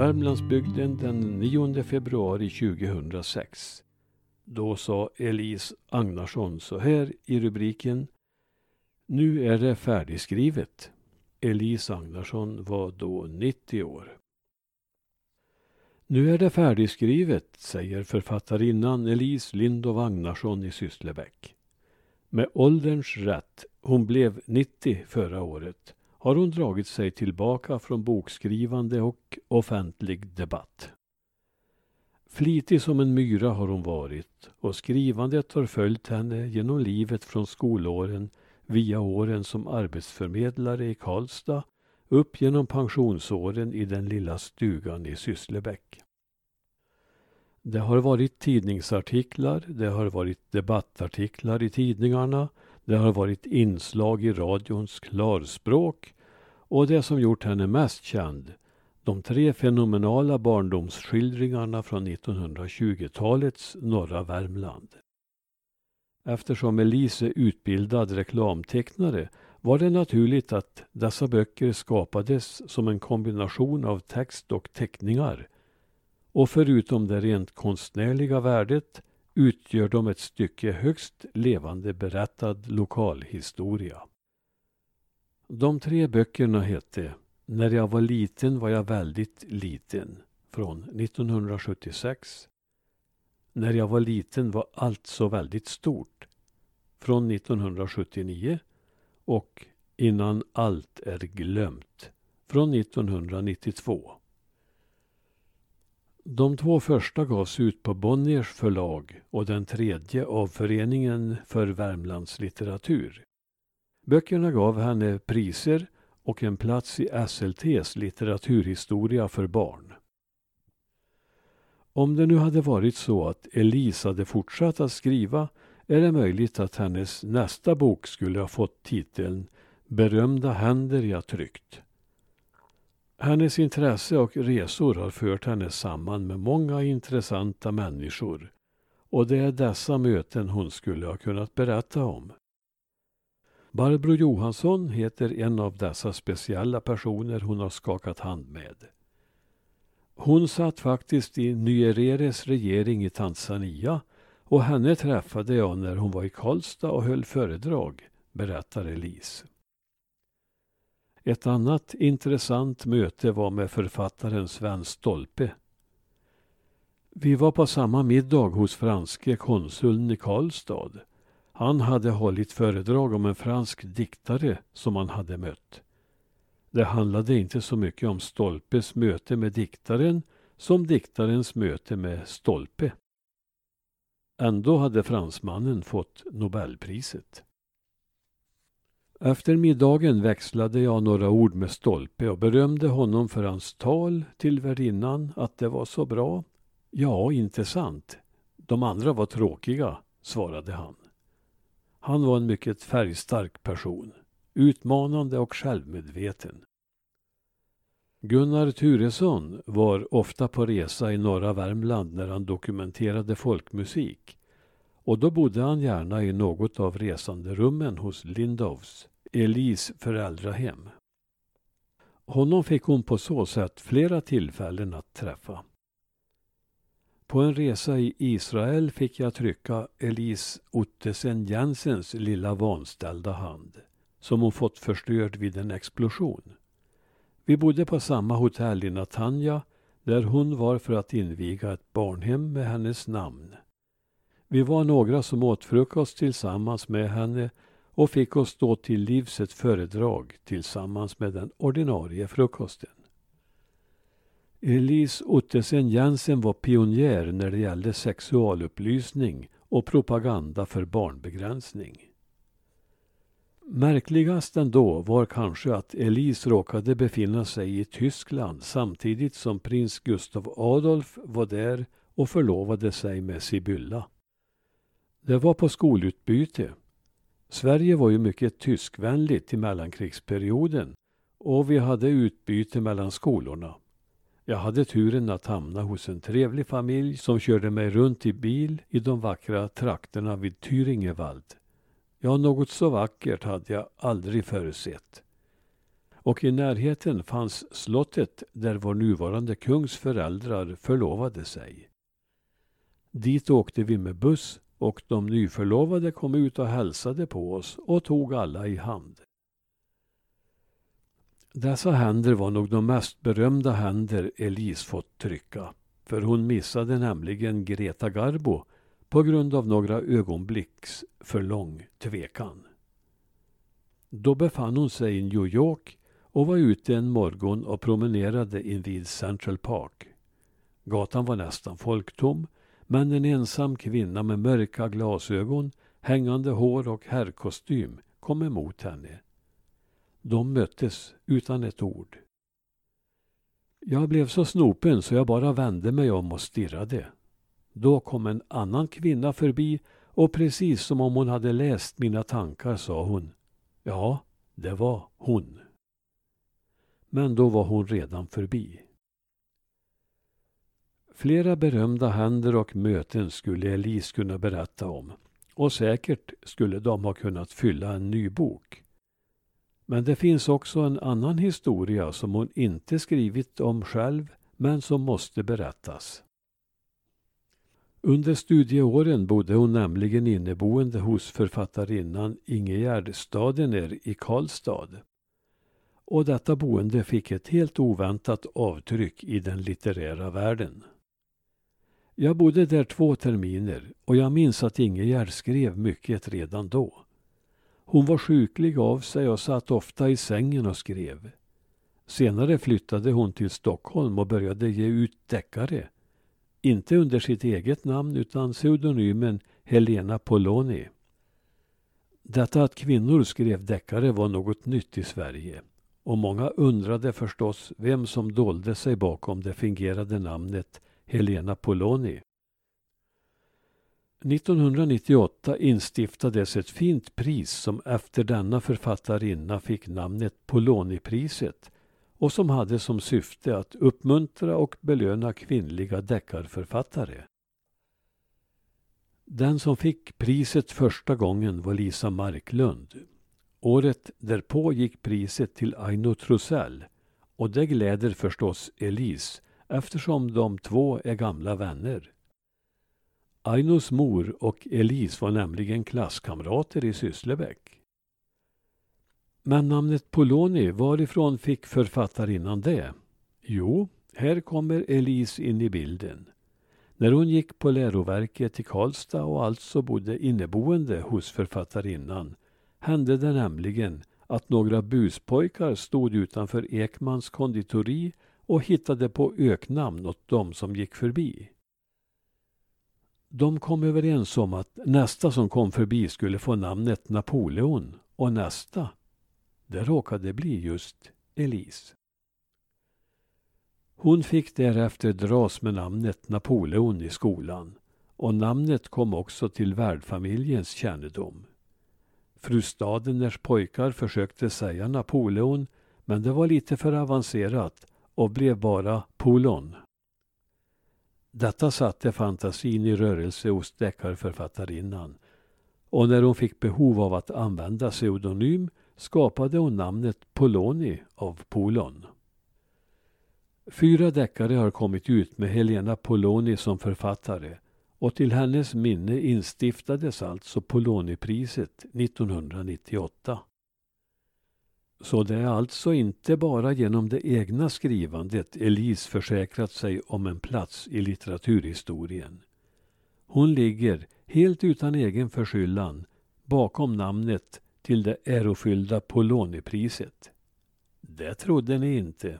Värmlandsbygden den 9 februari 2006. Då sa Elise Agnarsson så här i rubriken Nu är det färdigskrivet. Elise Agnarsson var då 90 år. Nu är det färdigskrivet, säger författarinnan Elise Lindov Agnarsson i Sysslebäck. Med ålderns rätt, hon blev 90 förra året, har hon dragit sig tillbaka från bokskrivande och offentlig debatt. Flitig som en myra har hon varit och skrivandet har följt henne genom livet från skolåren via åren som arbetsförmedlare i Karlstad upp genom pensionsåren i den lilla stugan i Sysslebäck. Det har varit tidningsartiklar, det har varit debattartiklar i tidningarna, det har varit inslag i radions klarspråk och det som gjort henne mest känd, de tre fenomenala barndomsskildringarna från 1920-talets norra Värmland. Eftersom Elise är utbildad reklamtecknare var det naturligt att dessa böcker skapades som en kombination av text och teckningar. Och förutom det rent konstnärliga värdet utgör de ett stycke högst levande berättad lokalhistoria. De tre böckerna hette När jag var liten var jag väldigt liten från 1976 När jag var liten var allt så väldigt stort från 1979 och Innan allt är glömt från 1992. De två första gavs ut på Bonniers förlag och den tredje av Föreningen för Värmlands litteratur. Böckerna gav henne priser och en plats i SLTs litteraturhistoria för barn. Om det nu hade varit så att Elise hade fortsatt att skriva är det möjligt att hennes nästa bok skulle ha fått titeln Berömda händer jag tryckt. Hennes intresse och resor har fört henne samman med många intressanta människor och det är dessa möten hon skulle ha kunnat berätta om. Barbro Johansson heter en av dessa speciella personer hon har skakat hand med. Hon satt faktiskt i Nyereres regering i Tanzania och henne träffade jag när hon var i Karlstad och höll föredrag, berättar Elise. Ett annat intressant möte var med författaren Sven Stolpe. Vi var på samma middag hos franske konsuln i Karlstad. Han hade hållit föredrag om en fransk diktare som han hade mött. Det handlade inte så mycket om Stolpes möte med diktaren som diktarens möte med Stolpe. Ändå hade fransmannen fått Nobelpriset. Efter middagen växlade jag några ord med Stolpe och berömde honom för hans tal till värdinnan att det var så bra. Ja, inte sant. De andra var tråkiga, svarade han. Han var en mycket färgstark person, utmanande och självmedveten. Gunnar Turesson var ofta på resa i norra Värmland när han dokumenterade folkmusik. Och då bodde han gärna i något av resanderummen hos Lindows, Elis föräldrahem. Honom fick hon på så sätt flera tillfällen att träffa. På en resa i Israel fick jag trycka Elise Ottesen Jensens lilla vanställda hand, som hon fått förstörd vid en explosion. Vi bodde på samma hotell i Natanja där hon var för att inviga ett barnhem med hennes namn. Vi var några som åt frukost tillsammans med henne och fick oss då till livs ett föredrag tillsammans med den ordinarie frukosten. Elise Ottesen Jensen var pionjär när det gällde sexualupplysning och propaganda för barnbegränsning. Märkligast ändå var kanske att Elise råkade befinna sig i Tyskland samtidigt som prins Gustav Adolf var där och förlovade sig med Sibylla. Det var på skolutbyte. Sverige var ju mycket tyskvänligt i mellankrigsperioden och vi hade utbyte mellan skolorna. Jag hade turen att hamna hos en trevlig familj som körde mig runt i bil i de vackra trakterna vid Thüringewald. Ja, något så vackert hade jag aldrig förutsett. och i närheten fanns slottet där vår nuvarande kungs föräldrar förlovade sig. Dit åkte vi med buss och de nyförlovade kom ut och hälsade på oss och tog alla i hand. Dessa händer var nog de mest berömda händer Elise fått trycka. För hon missade nämligen Greta Garbo på grund av några ögonblicks för lång tvekan. Då befann hon sig i New York och var ute en morgon och promenerade invid Central Park. Gatan var nästan folktom, men en ensam kvinna med mörka glasögon, hängande hår och herrkostym kom emot henne. De möttes utan ett ord. Jag blev så snopen så jag bara vände mig om och stirrade. Då kom en annan kvinna förbi och precis som om hon hade läst mina tankar sa hon Ja, det var hon. Men då var hon redan förbi. Flera berömda händer och möten skulle Elise kunna berätta om och säkert skulle de ha kunnat fylla en ny bok. Men det finns också en annan historia som hon inte skrivit om själv men som måste berättas. Under studieåren bodde hon nämligen inneboende hos författarinnan Ingegerd Stadener i Karlstad. Och detta boende fick ett helt oväntat avtryck i den litterära världen. Jag bodde där två terminer och jag minns att Ingegerd skrev mycket redan då. Hon var sjuklig av sig och satt ofta i sängen och skrev. Senare flyttade hon till Stockholm och började ge ut deckare. Inte under sitt eget namn utan pseudonymen Helena Poloni. Detta att kvinnor skrev deckare var något nytt i Sverige och många undrade förstås vem som dolde sig bakom det fingerade namnet Helena Poloni. 1998 instiftades ett fint pris som efter denna författarinna fick namnet Polonipriset och som hade som syfte att uppmuntra och belöna kvinnliga deckarförfattare. Den som fick priset första gången var Lisa Marklund. Året därpå gick priset till Aino Trosell och det gläder förstås Elise eftersom de två är gamla vänner. Ainos mor och Elise var nämligen klasskamrater i Sysslebäck. Men namnet Poloni, varifrån fick författarinnan det? Jo, här kommer Elise in i bilden. När hon gick på läroverket i Karlstad och alltså bodde inneboende hos författarinnan hände det nämligen att några buspojkar stod utanför Ekmans konditori och hittade på öknamn åt dem som gick förbi. De kom överens om att nästa som kom förbi skulle få namnet Napoleon och nästa, det råkade bli just Elise. Hon fick därefter dras med namnet Napoleon i skolan och namnet kom också till värdfamiljens kännedom. Fru Stadeners pojkar försökte säga Napoleon men det var lite för avancerat och blev bara Polon. Detta satte fantasin i rörelse hos deckarförfattarinnan och när hon fick behov av att använda pseudonym skapade hon namnet Poloni av Polon. Fyra deckare har kommit ut med Helena Poloni som författare och till hennes minne instiftades alltså Polonipriset 1998. Så det är alltså inte bara genom det egna skrivandet Elise försäkrat sig om en plats i litteraturhistorien. Hon ligger, helt utan egen förskyllan, bakom namnet till det ärofyllda Polonipriset. Det trodde ni inte.